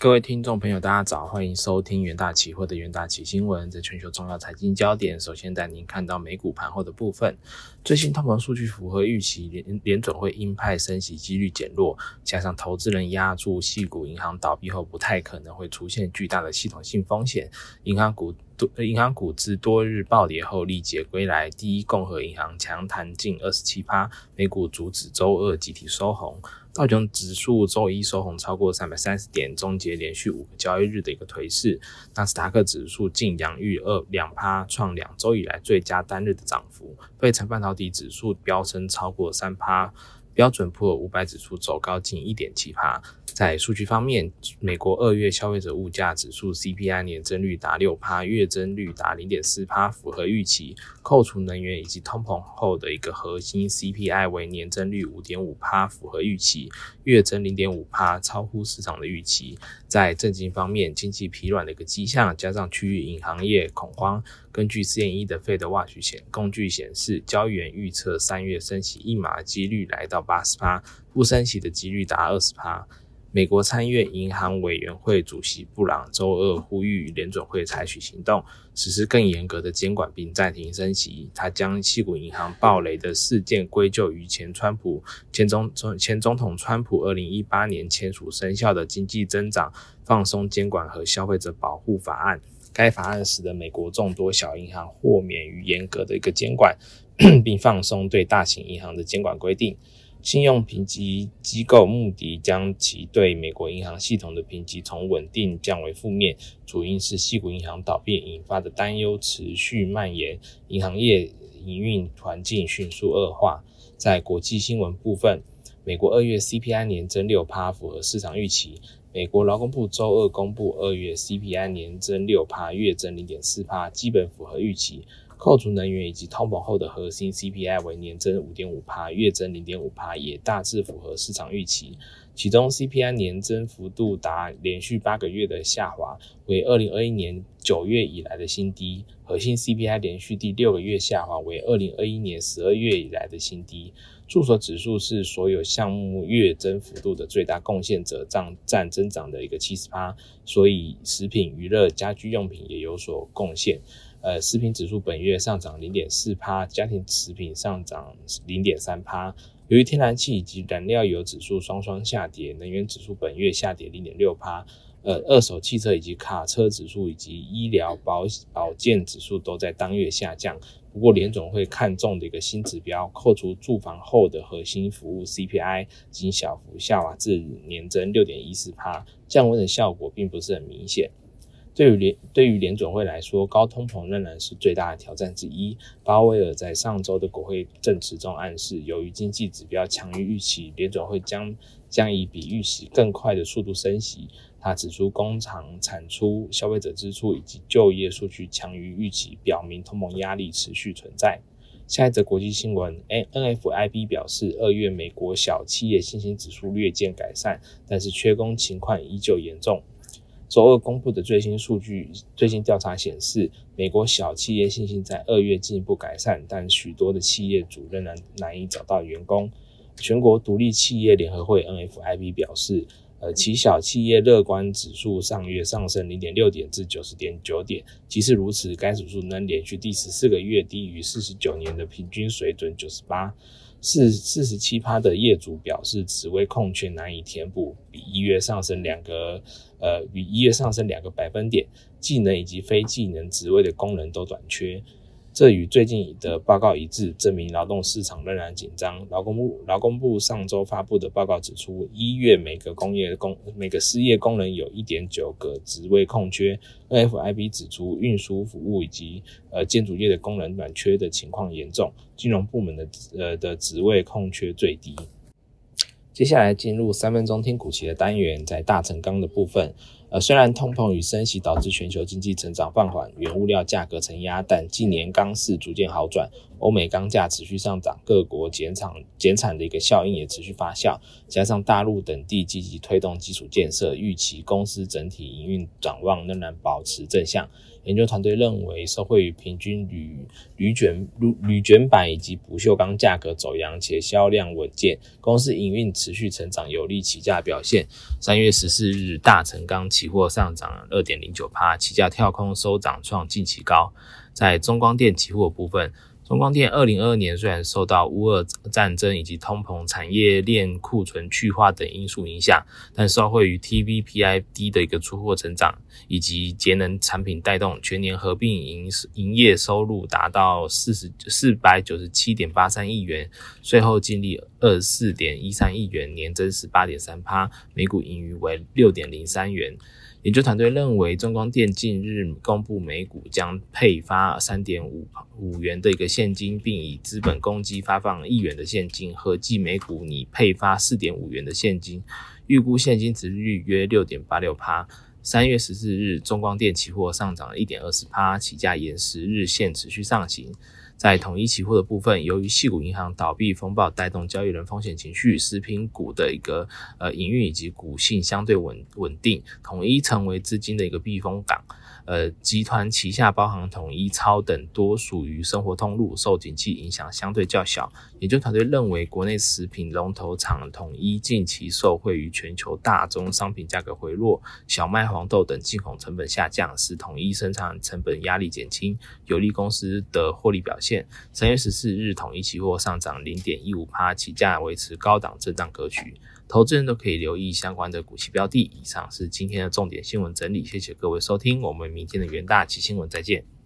各位听众朋友，大家早，欢迎收听元大期货的元大期新闻，在全球重要财经焦点，首先带您看到美股盘后的部分。最新通膨数据符合预期，联联准会鹰派升息几率减弱，加上投资人压住系股银行倒闭后不太可能会出现巨大的系统性风险，银行股多银行股自多日暴跌后力竭归来，第一共和银行强弹近二十七趴，美股阻止周二集体收红。道琼指数周一收红超过三百三十点，终结连续五个交易日的一个颓势。纳斯达克指数近阳逾二两趴，创两周以来最佳单日的涨幅。费城半导体指数飙升超过三趴。标准普尔五百指数走高近一点七帕。在数据方面，美国二月消费者物价指数 CPI 年增率达六帕，月增率达零点四帕，符合预期。扣除能源以及通膨后的一个核心 CPI 为年增率五点五帕，符合预期，月增零点五帕，超乎市场的预期。在政经方面，经济疲软的一个迹象，加上区域银行业恐慌。根据 CNE 的 Fed Watch 显工具显示，交易员预测三月升息一码几率来到八十趴，不升息的几率达二十趴。美国参议院银行委员会主席布朗周二呼吁联准会采取行动，实施更严格的监管并暂停升息。他将西谷银行暴雷的事件归咎于前川普前总前总统川普二零一八年签署生效的经济增长放松监管和消费者保护法案。该法案使得美国众多小银行豁免于严格的一个监管，并放松对大型银行的监管规定。信用评级机构穆迪将其对美国银行系统的评级从稳定降为负面，主因是西谷银行倒闭引发的担忧持续蔓延，银行业营运环境迅速恶化。在国际新闻部分，美国二月 CPI 年增六趴，符合市场预期。美国劳工部周二公布二月 CPI 年增六帕，月增零点四帕，基本符合预期。扣除能源以及通膨后的核心 CPI 为年增五点五帕，月增零点五帕，也大致符合市场预期。其中 CPI 年增幅度达连续八个月的下滑，为二零二一年九月以来的新低。核心 CPI 连续第六个月下滑，为二零二一年十二月以来的新低。住所指数是所有项目月增幅度的最大贡献者，占占增长的一个七十趴，所以食品、娱乐、家居用品也有所贡献。呃，食品指数本月上涨零点四趴，家庭食品上涨零点三趴。由于天然气以及燃料油指数双双下跌，能源指数本月下跌零点六趴。呃，二手汽车以及卡车指数以及医疗保保健指数都在当月下降。不过，联总会看中的一个新指标，扣除住房后的核心服务 CPI，仅小幅下滑至年增六点一四帕，降温的效果并不是很明显。对于联对于联准会来说，高通膨仍然是最大的挑战之一。鲍威尔在上周的国会证词中暗示，由于经济指标强于预期，联准会将将以比预期更快的速度升息。他指出，工厂产出、消费者支出以及就业数据强于预期，表明通膨压力持续存在。下一则国际新闻，N F I B 表示，二月美国小企业信心指数略见改善，但是缺工情况依旧严重。周二公布的最新数据，最新调查显示，美国小企业信心在二月进一步改善，但许多的企业主仍然难以找到员工。全国独立企业联合会 NFIB 表示，呃，其小企业乐观指数上月上升零点六点至九十点九点，即使如此，该指数能连续第十四个月低于四十九年的平均水准九十八。四四十七趴的业主表示，职位空缺难以填补，比一月上升两个，呃，比一月上升两个百分点，技能以及非技能职位的工人都短缺。这与最近的报告一致，证明劳动市场仍然紧张。劳工部劳工部上周发布的报告指出，一月每个工业工每个失业工人有一点九个职位空缺。NFIB 指出，运输服务以及呃建筑业的工人短缺的情况严重，金融部门的呃的职位空缺最低。接下来进入三分钟听股期的单元，在大成钢的部分，呃，虽然通膨与升息导致全球经济成长放缓，原物料价格承压，但近年钢市逐渐好转，欧美钢价持续上涨，各国减产减产的一个效应也持续发酵，加上大陆等地积极推动基础建设，预期公司整体营运展望仍然保持正向。研究团队认为，受惠于平均铝铝卷铝铝卷板以及不锈钢价格走扬且销量稳健，公司营运持续成长，有利起价表现。三月十四日，大成钢期货上涨二点零九帕，起价跳空收涨创近期高。在中光电期货部分。中光电二零二二年虽然受到乌俄战争以及通膨、产业链库存去化等因素影响，但受惠于 TVPI 低的一个出货成长以及节能产品带动，全年合并营营业收入达到四十四百九十七点八三亿元，税后净利二十四点一三亿元，年增十八点三趴，每股盈余为六点零三元。研究团队认为，中光电近日公布每股将配发三点五五元的一个现金，并以资本公积发放一元的现金，合计每股拟配发四点五元的现金，预估现金值率约六点八六趴。三月十四日，中光电期货上涨一点二十趴，起价沿十日线持续上行。在统一期货的部分，由于系股银行倒闭风暴带动交易人风险情绪，食品股的一个呃营运以及股性相对稳稳定，统一成为资金的一个避风港。呃，集团旗下包含统一超等多属于生活通路，受景气影响相对较小。研究团队认为，国内食品龙头厂统一近期受惠于全球大宗商品价格回落，小麦、黄豆等进口成本下降，使统一生产成本压力减轻，有利公司的获利表现。三月十四日，统一期货上涨零点一五趴，起价维持高档震荡格局。投资人都可以留意相关的股息标的。以上是今天的重点新闻整理，谢谢各位收听，我们明天的元大旗新闻再见。